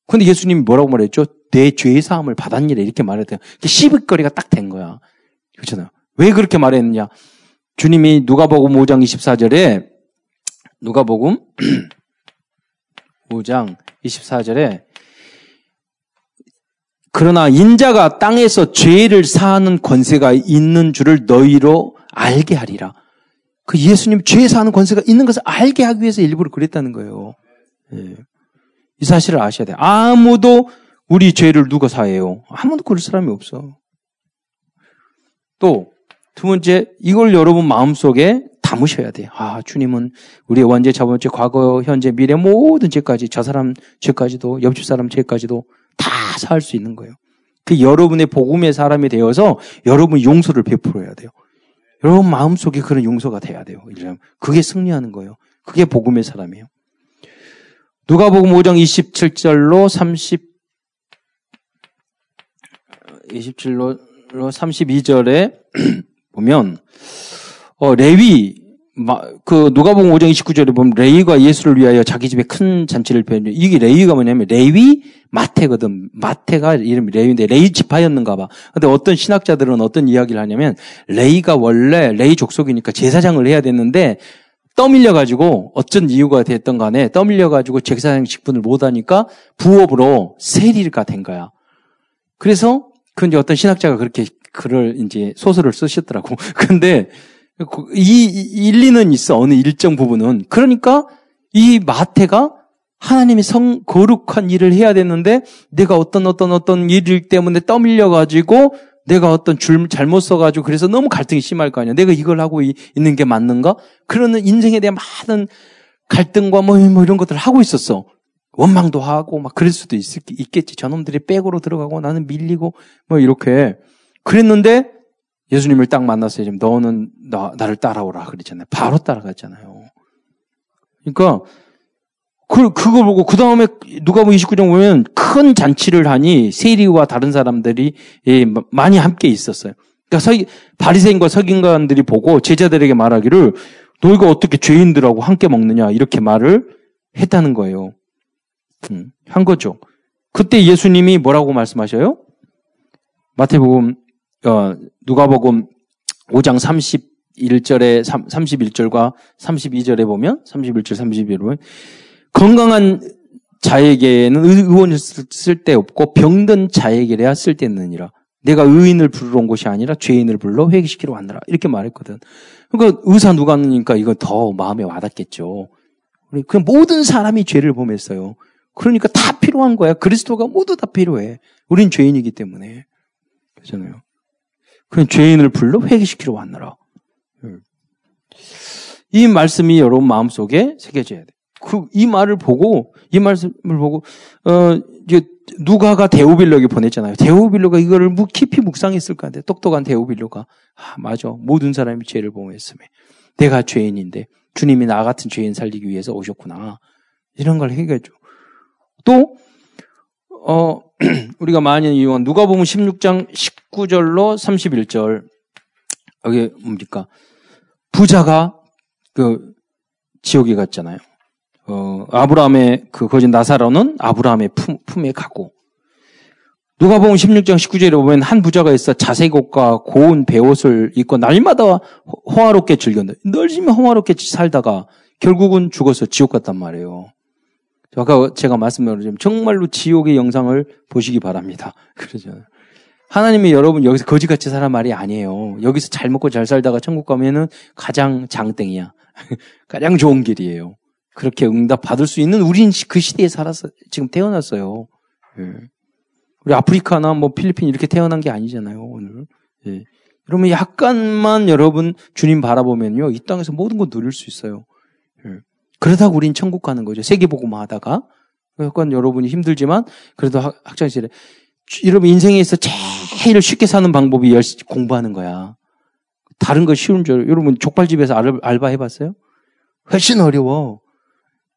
근데 예수님이 뭐라고 말했죠? 내 죄의 사함을 받았니라 이렇게 말했대요. 시비거리가 딱 된 거야. 그렇잖아요. 왜 그렇게 말했느냐? 주님이 누가복음 5장 24절에 누가복음 5장 24절에 그러나 인자가 땅에서 죄를 사하는 권세가 있는 줄을 너희로 알게 하리라. 그 예수님 죄 사하는 권세가 있는 것을 알게 하기 위해서 일부러 그랬다는 거예요. 예. 이 사실을 아셔야 돼요. 아무도 우리 죄를 누가 사해요? 아무도 그럴 사람이 없어. 또, 두 번째, 이걸 여러분 마음속에 담으셔야 돼요. 아, 주님은 우리의 원죄, 자본죄, 과거, 현재, 미래 모든 죄까지, 저 사람 죄까지도, 옆집 사람 죄까지도 다 살 수 있는 거예요. 그 여러분의 복음의 사람이 되어서 여러분 용서를 베풀어야 돼요. 여러분 마음속에 그런 용서가 돼야 돼요. 그게 승리하는 거예요. 그게 복음의 사람이에요. 누가복음 5장 27절로 30 27로 32절에 보면 어, 레위, 그, 누가복음 5장 29절에 보면 레위가 예수를 위하여 자기 집에 큰 잔치를 펴는 이게 레위가 뭐냐면 레위 마태거든. 마태가 이름이 레위인데 레위 지파였는가 봐. 근데 어떤 신학자들은 어떤 이야기를 하냐면 레위가 원래 레위 족속이니까 제사장을 해야 됐는데 떠밀려 가지고 어쩐 이유가 됐던 간에 떠밀려 가지고 제사장 직분을 못 하니까 부업으로 세리가 된 거야. 그래서 그 이제 어떤 신학자가 그렇게 글을 이제 소설을 쓰셨더라고. 근데 이 일리는 있어. 어느 일정 부분은. 그러니까 이 마태가 하나님이 성, 거룩한 일을 해야 되는데 내가 어떤 어떤 어떤 일 때문에 떠밀려 가지고 내가 어떤 줄 잘못 써가지고 그래서 너무 갈등이 심할 거 아니야. 내가 이걸 하고 있는 게 맞는가? 그러는 인생에 대한 많은 갈등과 뭐, 뭐 이런 것들을 하고 있었어. 원망도 하고 막 그럴 수도 있, 있겠지. 저놈들이 백으로 들어가고 나는 밀리고 뭐 이렇게 그랬는데 예수님을 딱 만났어요. 지금 너는 나, 나를 따라오라 그랬잖아요. 바로 따라갔잖아요. 그러니까 그, 그걸 보고 그 다음에 누가 보면 29장 보면 큰 잔치를 하니 세리와 다른 사람들이 예, 많이 함께 있었어요. 그러니까 서, 바리새인과 석인관들이 보고 제자들에게 말하기를 너희가 어떻게 죄인들하고 함께 먹느냐 이렇게 말을 했다는 거예요. 음, 한 거죠. 그때 예수님이 뭐라고 말씀하셔요? 마태복음 어, 누가복음 5장 31절에 31절과 32절에 보면 31절 32절에 보면 건강한 자에게는 의원을 쓸데 없고 병든 자에게야 쓸데 있느니라. 내가 의인을 부르러 온 것이 아니라 죄인을 불러 회개시키러 왔느라. 이렇게 말했거든. 그러니까 의사 누가 하니까 이거 더 마음에 와닿겠죠. 그 모든 사람이 죄를 범했어요. 그러니까 다 필요한 거야. 그리스도가 모두 다 필요해. 우린 죄인이기 때문에. 그렇잖아요. 그 죄인을 불러 회개시키러 왔느라. 이 말씀이 여러분 마음속에 새겨져야 돼. 그, 이 말을 보고, 이 말씀을 보고, 어, 이제, 누가가 데오빌로에게 보냈잖아요. 데오빌로가 이거를 깊이 묵상했을 것 같아요. 똑똑한 데오빌로가. 아, 맞아. 모든 사람이 죄를 범했음에. 내가 죄인인데, 주님이 나 같은 죄인 살리기 위해서 오셨구나. 이런 걸 해결해줘. 또, 어, 우리가 많이 이용한 누가 보면 16장 19절로 31절. 여기 뭡니까? 부자가 그 지옥에 갔잖아요. 어, 아브라함의 그 거진 나사로는 아브라함의 품, 품에 가고 누가 보면 16장 19절에 보면 한 부자가 있어 자색 옷과 고운 배옷을 입고 날마다 호화롭게 즐겼는데 널지면 호화롭게 살다가 결국은 죽어서 지옥 갔단 말이에요. 아까 제가 말씀드린 정말로 지옥의 영상을 보시기 바랍니다. 그러죠. 하나님이 여러분 여기서 거지같이 살란 말이 아니에요. 여기서 잘 먹고 잘 살다가 천국 가면은 가장 장땡이야. 가장 좋은 길이에요. 그렇게 응답 받을 수 있는 우린 그 시대에 살아서 지금 태어났어요. 예. 우리 아프리카나 뭐 필리핀 이렇게 태어난 게 아니잖아요, 오늘. 예. 여러분 약간만 여러분 주님 바라보면요. 이 땅에서 모든 거 누릴 수 있어요. 예. 그러다가 우린 천국 가는 거죠. 세계복음 하다가. 약간 여러분이 힘들지만 그래도 학, 장실에 여러분 인생에서 제일 쉽게 사는 방법이 열심히 공부하는 거야. 다른 거 쉬운 줄 여러분 족발집에서 알바 해봤어요? 훨씬 어려워.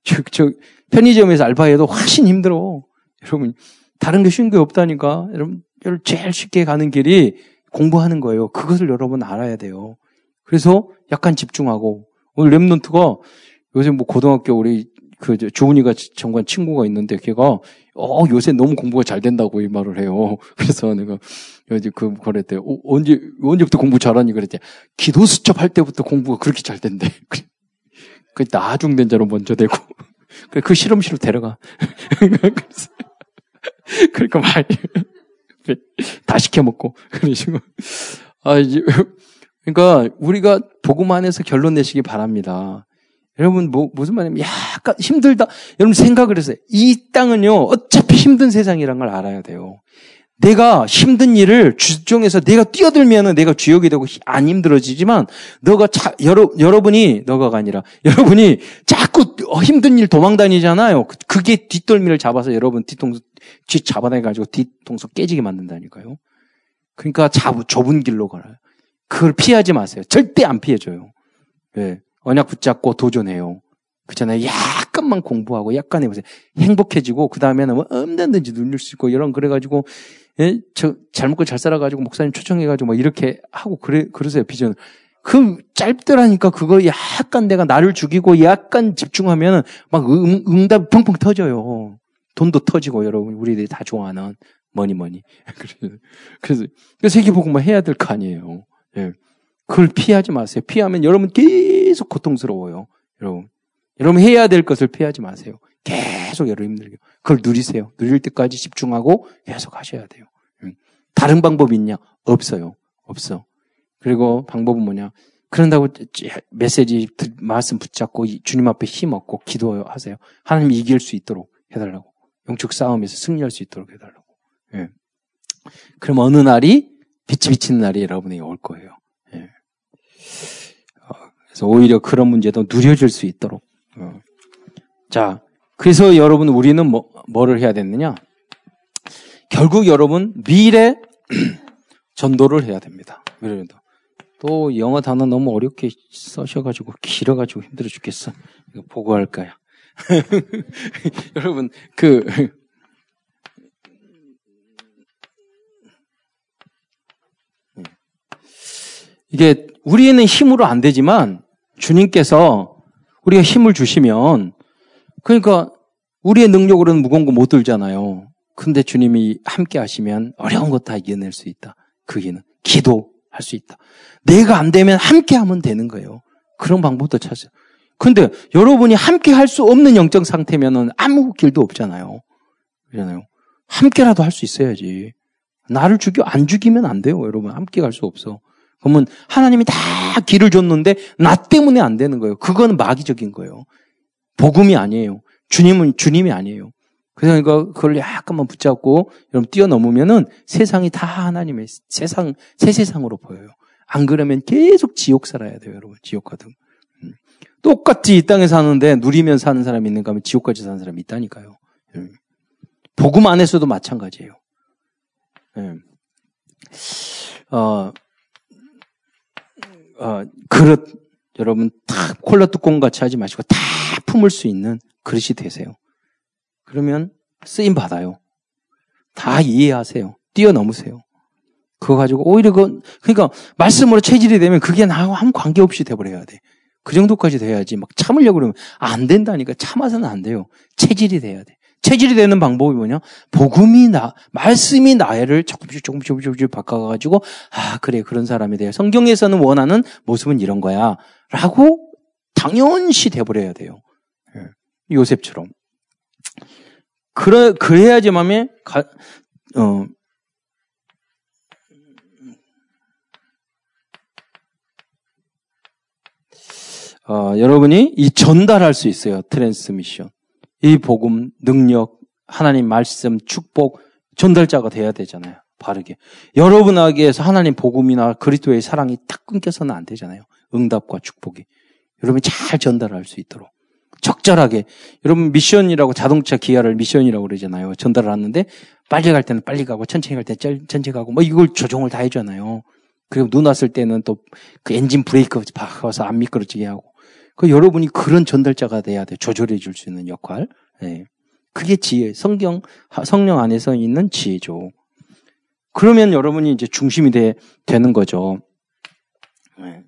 저, 저 편의점에서 알바해도 훨씬 힘들어. 여러분 다른 게 쉬운 게 없다니까. 여러분 제일 쉽게 가는 길이 공부하는 거예요. 그것을 여러분 알아야 돼요. 그래서 약간 집중하고 오늘 랩런트가 요새 뭐 고등학교 우리 그 조은이가 정관 친구가 있는데 걔가 어 요새 너무 공부가 잘 된다고 이 말을 해요. 그래서 내가 어제 그 그랬대. 어, 언제 언제부터 공부 잘하니 그랬대. 기도 수첩 할 때부터 공부가 그렇게 잘 된대. 그 나중된 자로 먼저 되고 그 실험실로 데려가. 그래서 그러니까 많이 다 시켜 먹고 그러시고 아 이제 그러니까 우리가 복음 안에서 결론 내시기 바랍니다. 여러분 뭐 무슨 말이냐면 약간 힘들다. 여러분 생각을 했어요. 이 땅은요 어차피 힘든 세상이란 걸 알아야 돼요. 내가 힘든 일을 주종에서 내가 뛰어들면은 내가 주역이 되고 안 힘들어지지만 너가 차, 여러, 여러분이 너가가 아니라 여러분이 자꾸 힘든 일 도망 다니잖아요. 그, 그게 뒷덜미를 잡아서 여러분 뒤통수 뒤 잡아내 가지고 뒤통수 깨지게 만든다니까요. 그러니까 잡, 좁은 길로 가라. 그걸 피하지 마세요. 절대 안 피해줘요. 예. 언약 붙잡고 도전해요. 그렇잖아요. 약간만 공부하고 약간 해보세요. 행복해지고 그 다음에는 뭐 얼마든지 누릴 수 있고 이런 그래가지고 예? 저, 잘 먹고 잘 살아가지고 목사님 초청해가지고 뭐 이렇게 하고 그래, 그러세요, 비전을. 그 짧더라니까 그거 약간 내가 나를 죽이고 약간 집중하면 막 응, 응답 펑펑 터져요. 돈도 터지고 여러분, 우리들이 다 좋아하는 뭐니 뭐니. 그래서, 그래서 세계복음만 뭐 해야 될 거 아니에요. 예. 그걸 피하지 마세요. 피하면 여러분 계속 고통스러워요. 여러분. 여러분 해야 될 것을 피하지 마세요. 계속 여러분 힘들게. 그걸 누리세요. 누릴 때까지 집중하고 계속 하셔야 돼요. 다른 방법이 있냐? 없어요. 없어. 그리고 방법은 뭐냐? 그런다고 메시지 말씀 붙잡고 주님 앞에 힘 얻고 기도하세요. 하나님 이길 수 있도록 해달라고. 영적 싸움에서 승리할 수 있도록 해달라고. 예. 그럼 어느 날이 빛이 비치는 날이 여러분에게 올 거예요. 그래서 오히려 그런 문제도 누려질 수 있도록. 어. 자, 그래서 여러분 우리는 뭐, 뭐를 해야 되느냐? 결국 여러분 미래 전도를 해야 됩니다. 미래전도. 또 영어 단어 너무 어렵게 써셔가지고 길어가지고 힘들어 죽겠어. 이거 보고할까요? 여러분 그 이게 우리는 힘으로 안 되지만 주님께서 우리가 힘을 주시면 그러니까 우리의 능력으로는 무거운 거 못 들잖아요. 근데 주님이 함께 하시면 어려운 것다 이겨낼 수 있다. 그게는 기도할 수 있다. 내가 안 되면 함께 하면 되는 거예요. 그런 방법도 찾아요. 근데 여러분이 함께 할 수 없는 영적 상태면은 아무 길도 없잖아요. 그러잖아요. 함께라도 할 수 있어야지. 나를 죽여 안 죽이면 안 돼요, 여러분. 함께 갈 수 없어. 그러면 하나님이 다 길을 줬는데 나 때문에 안 되는 거예요. 그거는 마귀적인 거예요. 복음이 아니에요. 주님은 주님이 아니에요. 그러니까 그걸 약간만 붙잡고 여러분 뛰어넘으면은 세상이 다 하나님의 세상 새 세상으로 보여요. 안 그러면 계속 지옥 살아야 돼요, 여러분. 지옥 가등. 음. 똑같이 이 땅에 사는데 누리면 사는 사람이 있는가 하면 지옥까지 사는 사람이 있다니까요. 음. 복음 안에서도 마찬가지예요. 음. 어, 어, 그릇 여러분 다 콜라 뚜껑 같이 하지 마시고 다 품을 수 있는 그릇이 되세요. 그러면 쓰임 받아요. 다 이해하세요. 뛰어넘으세요. 그거 가지고 오히려 그 그러니까 말씀으로 체질이 되면 그게 나하고 아무 관계 없이 돼버려야 돼. 그 정도까지 돼야지 막 참으려고 그러면 안 된다니까 참아서는 안 돼요. 체질이 돼야 돼. 체질이 되는 방법이 뭐냐? 복음이 나, 말씀이 나를 조금씩 조금씩 조금씩, 바꿔가지고, 아, 그래, 그런 사람이 돼요. 성경에서는 원하는 모습은 이런 거야. 라고 당연시 돼버려야 돼요. 예. 요셉처럼. 그래, 그래야지만, 가, 어, 어, 여러분이 이 전달할 수 있어요. transmission. 이 복음, 능력, 하나님 말씀, 축복 전달자가 돼야 되잖아요. 바르게. 여러분에게서 하나님 복음이나 그리스도의 사랑이 딱 끊겨서는 안 되잖아요. 응답과 축복이. 여러분이 잘 전달할 수 있도록. 적절하게. 여러분 미션이라고 자동차 기어를 미션이라고 그러잖아요. 전달을 하는데 빨리 갈 때는 빨리 가고 천천히 갈 때는 천천히 가고 뭐 이걸 조정을 다 해주잖아요. 그리고 눈 왔을 때는 또 그 엔진 브레이크 박아서 안 미끄러지게 하고. 그 여러분이 그런 전달자가 돼야 돼. 조절해 줄 수 있는 역할. 네. 그게 지혜. 성경, 성령 안에서 있는 지혜죠. 그러면 여러분이 이제 중심이 돼, 되는 거죠. 네.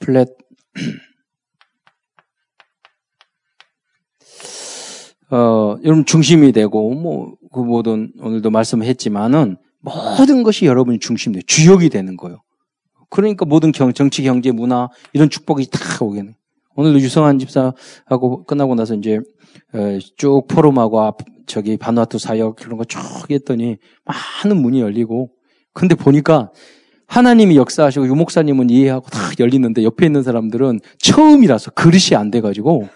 플랫, 어, 여러분 중심이 되고, 뭐, 그 모든, 오늘도 말씀했지만은, 모든 것이 여러분이 중심돼. 주역이 되는 거예요. 그러니까 모든 경, 정치, 경제, 문화, 이런 축복이 다 오겠네. 오늘도 유성한 집사하고 끝나고 나서 이제, 어, 쭉 포럼하고, 저기, 바누아투 사역, 그런 거 쭉 했더니, 많은 문이 열리고, 근데 보니까, 하나님이 역사하시고, 유목사님은 이해하고 다 열리는데, 옆에 있는 사람들은 처음이라서 그릇이 안 돼가지고,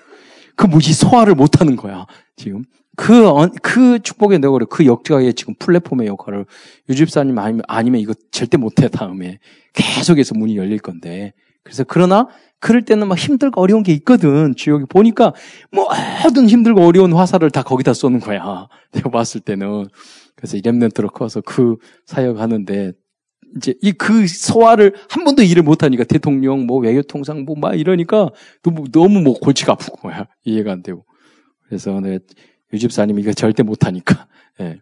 그 무지 소화를 못 하는 거야, 지금. 그, 그 축복의 내가. 그 역사의 지금 플랫폼의 역할을 유집사님 아니면, 아니면 이거 절대 못해, 다음에. 계속해서 문이 열릴 건데. 그래서 그러나, 그럴 때는 막 힘들고 어려운 게 있거든. 주역이 보니까 모든 힘들고 어려운 화살을 다 거기다 쏘는 거야. 내가 봤을 때는. 그래서 이 랩런트로 커서 그 사역 하는데, 이제 이 그 소화를 한 번도 일을 못하니까 대통령 뭐 외교통상 뭐 막 이러니까 너무, 너무 뭐 골치가 아프고 거야. 이해가 안 되고. 그래서 내가 유집사님 이거 절대 못하니까. 예.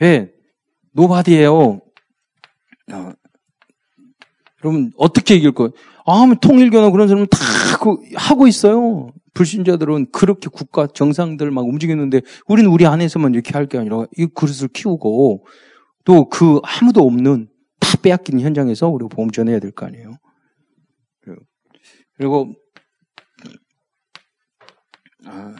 왜? nobody예요. 어. 여러분 어떻게 이길 거예요? 아, 통일교나 그런 사람은 다 하고 있어요. 불신자들은 그렇게 국가 정상들 막 움직이는데 우리는 우리 안에서만 이렇게 할 게 아니라 이 그릇을 키우고 또 그 아무도 없는 다 빼앗긴 현장에서 우리가 복음 전해야 될 거 아니에요. 그리고 아,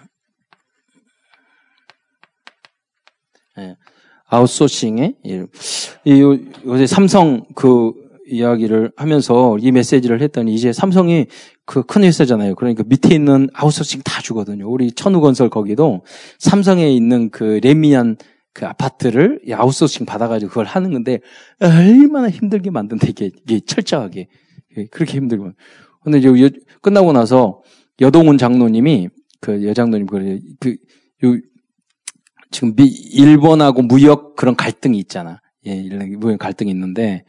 아웃소싱에 이 요새 삼성 그 이야기를 하면서 이 메시지를 했더니 이제 삼성이 그 큰 회사잖아요. 그러니까 밑에 있는 아웃소싱 다 주거든요. 우리 천우건설 거기도 삼성에 있는 그 레미안 그 아파트를 아웃소싱 받아가지고 그걸 하는 건데 얼마나 힘들게 만든데 이게, 이게 철저하게 그렇게 힘들고. 근데 이제 끝나고 나서 여동훈 장로님이 그 여장로님 그, 그, 요, 지금 미, 일본하고 무역 그런 갈등이 있잖아. 예, 무역 갈등이 있는데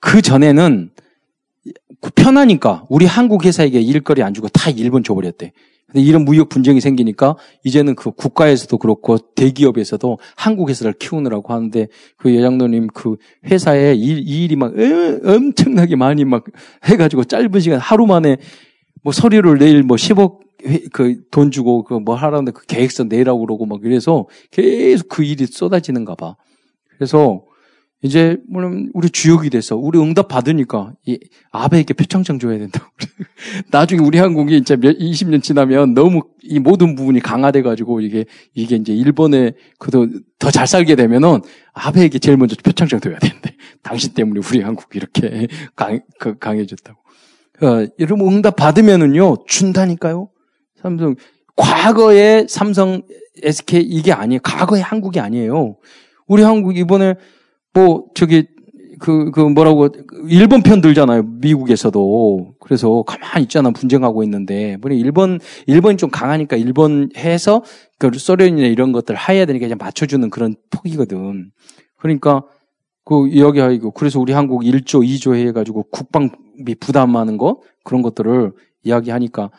그 전에는 편하니까 우리 한국 회사에게 일거리 안 주고 다 일본 줘버렸대. 근데 이런 무역 분쟁이 생기니까 이제는 그 국가에서도 그렇고 대기업에서도 한국 회사를 키우느라고 하는데 그 여장노님 그 회사에 일, 이 일이 막 엄청나게 많이 막 해가지고 짧은 시간 하루 만에 뭐 서류를 내일 뭐 10억 그 돈 주고 그 뭐 하라는데 그 계획서 내라고 그러고 막 이래서 계속 그 일이 쏟아지는가 봐. 그래서 이제 물론 우리 주역이 돼서 우리 응답 받으니까 이 아베에게 표창장 줘야 된다. 나중에 우리 한국이 이제 몇 20년 지나면 너무 이 모든 부분이 강화돼 가지고 이게 이게 이제 일본에 그도 더 잘 살게 되면은 아베에게 제일 먼저 표창장 줘야 되는데 당신 때문에 우리 한국이 이렇게 강, 그 강해졌다고. 어, 여러분 응답 받으면은요 준다니까요. 삼성 과거의 삼성 SK 이게 아니에요. 과거의 한국이 아니에요. 우리 한국 이번에 뭐 저기 그, 그 뭐라고 일본 편 들잖아요. 미국에서도. 그래서 가만히 있잖아. 분쟁하고 있는데. 뭐니 일본 일본이 좀 강하니까 일본 해서 그 소련이나 이런 것들 하야 되니까 그냥 맞춰주는 그런 폭이거든. 그러니까 그 이야기하고 그래서 우리 한국 1조 2조 해가지고 국방비 부담하는 거 그런 것들을 이야기하니까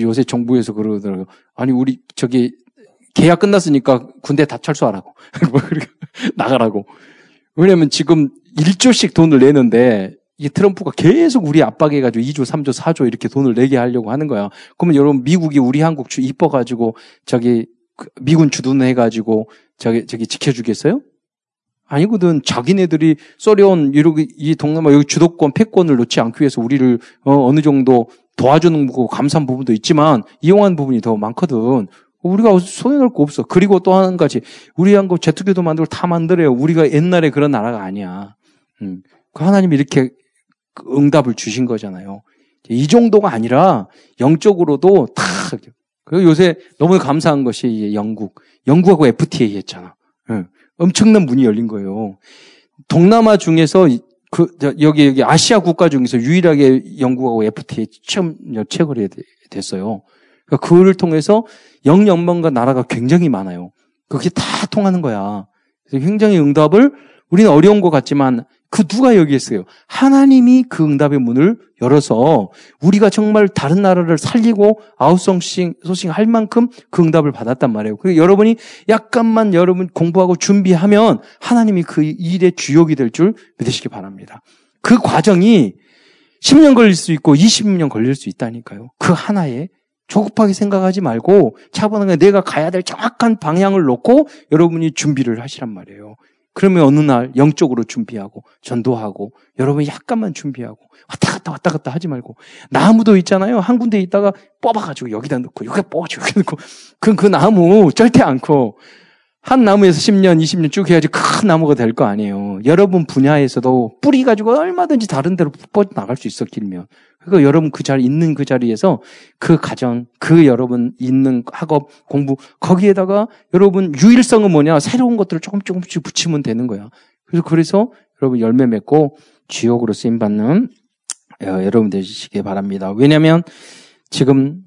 요새 정부에서 그러더라고요. 아니 우리 저기 계약 끝났으니까 군대 다 철수하라고. 뭐 나가라고. 왜냐면 지금 1조씩 돈을 내는데 이 트럼프가 계속 우리 압박해가지고 2조, 3조, 4조 이렇게 돈을 내게 하려고 하는 거야. 그러면 여러분 미국이 우리 한국 주 이뻐가지고 저기 그 미군 주둔해가지고 저기 저기 지켜주겠어요? 아니거든. 자기네들이 소련 이렇게 이 동남아 여기 주도권 패권을 놓지 않기 위해서 우리를 어, 어느 정도 도와주는 거고 감사한 부분도 있지만 이용한 부분이 더 많거든. 우리가 손해낼 거 없어. 그리고 또 한 가지, 우리 한국 제투교도 만들고 다 만들어요. 우리가 옛날에 그런 나라가 아니야. 음. 그 하나님이 이렇게 응답을 주신 거잖아요. 이 정도가 아니라 영적으로도 다. 그리고 요새 너무 감사한 것이 영국. 영국하고 FTA 했잖아. 예. 엄청난 문이 열린 거예요. 동남아 중에서 그 여기 여기 아시아 국가 중에서 유일하게 영국하고 FTA에 처음 체결이 됐어요. 그러니까 그를 통해서 영연방과 나라가 굉장히 많아요. 그게 다 통하는 거야. 그래서 굉장히 응답을 우리는 어려운 것 같지만 그 누가 여기했어요? 하나님이 그 응답의 문을 열어서 우리가 정말 다른 나라를 살리고 아웃소싱 소싱 할 만큼 그 응답을 받았단 말이에요. 그리고 여러분이 약간만 여러분 공부하고 준비하면 하나님이 그 일의 주역이 될 줄 믿으시기 바랍니다. 그 과정이 10년 걸릴 수 있고 20년 걸릴 수 있다니까요. 그 하나에 조급하게 생각하지 말고 차분하게 내가 가야 될 정확한 방향을 놓고 여러분이 준비를 하시란 말이에요. 그러면 어느 날 영적으로 준비하고 전도하고 여러분이 약간만 준비하고 왔다 갔다 왔다 갔다 하지 말고 나무도 있잖아요. 한 군데 있다가 뽑아가지고 여기다 넣고 여기다 뽑아가지고 여기 넣고 그럼 그 나무 절대 않고 한 나무에서 10년, 20년 쭉 해야지 큰 나무가 될 거 아니에요. 여러분 분야에서도 뿌리 가지고 얼마든지 다른 데로 뻗어 나갈 수 있어 길면. 그러니까 여러분 그 자리 있는 그 자리에서 그 가정, 그 여러분 있는 학업, 공부 거기에다가 여러분 유일성은 뭐냐? 새로운 것들을 조금 조금씩 붙이면 되는 거야. 그래서 그래서 여러분 열매 맺고 주역으로 쓰임 받는 어, 여러분 되시기 바랍니다. 왜냐하면 지금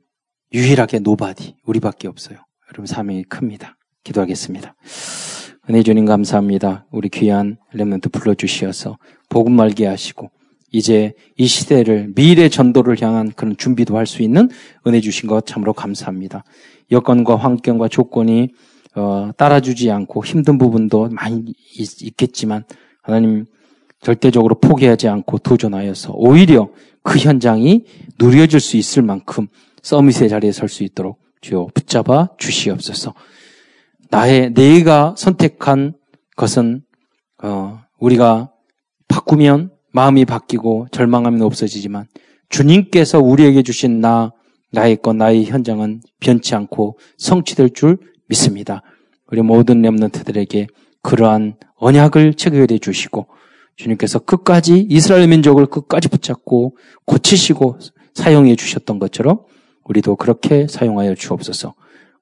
유일하게 nobody 우리밖에 없어요. 여러분 삶이 큽니다. 기도하겠습니다. 은혜 주님 감사합니다. 우리 귀한 remnant 불러주시어서 복음 알게 하시고 이제 이 시대를 미래 전도를 향한 그런 준비도 할 수 있는 은혜 주신 것 참으로 감사합니다. 여건과 환경과 조건이 어, 따라주지 않고 힘든 부분도 많이 있, 겠지만 하나님 절대적으로 포기하지 않고 도전하여서 오히려 그 현장이 누려질 수 있을 만큼 서밋의 자리에 설 수 있도록 주여 붙잡아 주시옵소서. 나의 내가 선택한 것은 어, 우리가 바꾸면 마음이 바뀌고 절망하면 없어지지만 주님께서 우리에게 주신 나 나의 것 나의 현장은 변치 않고 성취될 줄 믿습니다. 우리 모든 렘넌트들에게 그러한 언약을 체결해 주시고 주님께서 끝까지 이스라엘 민족을 끝까지 붙잡고 고치시고 사용해 주셨던 것처럼 우리도 그렇게 사용하여 주옵소서.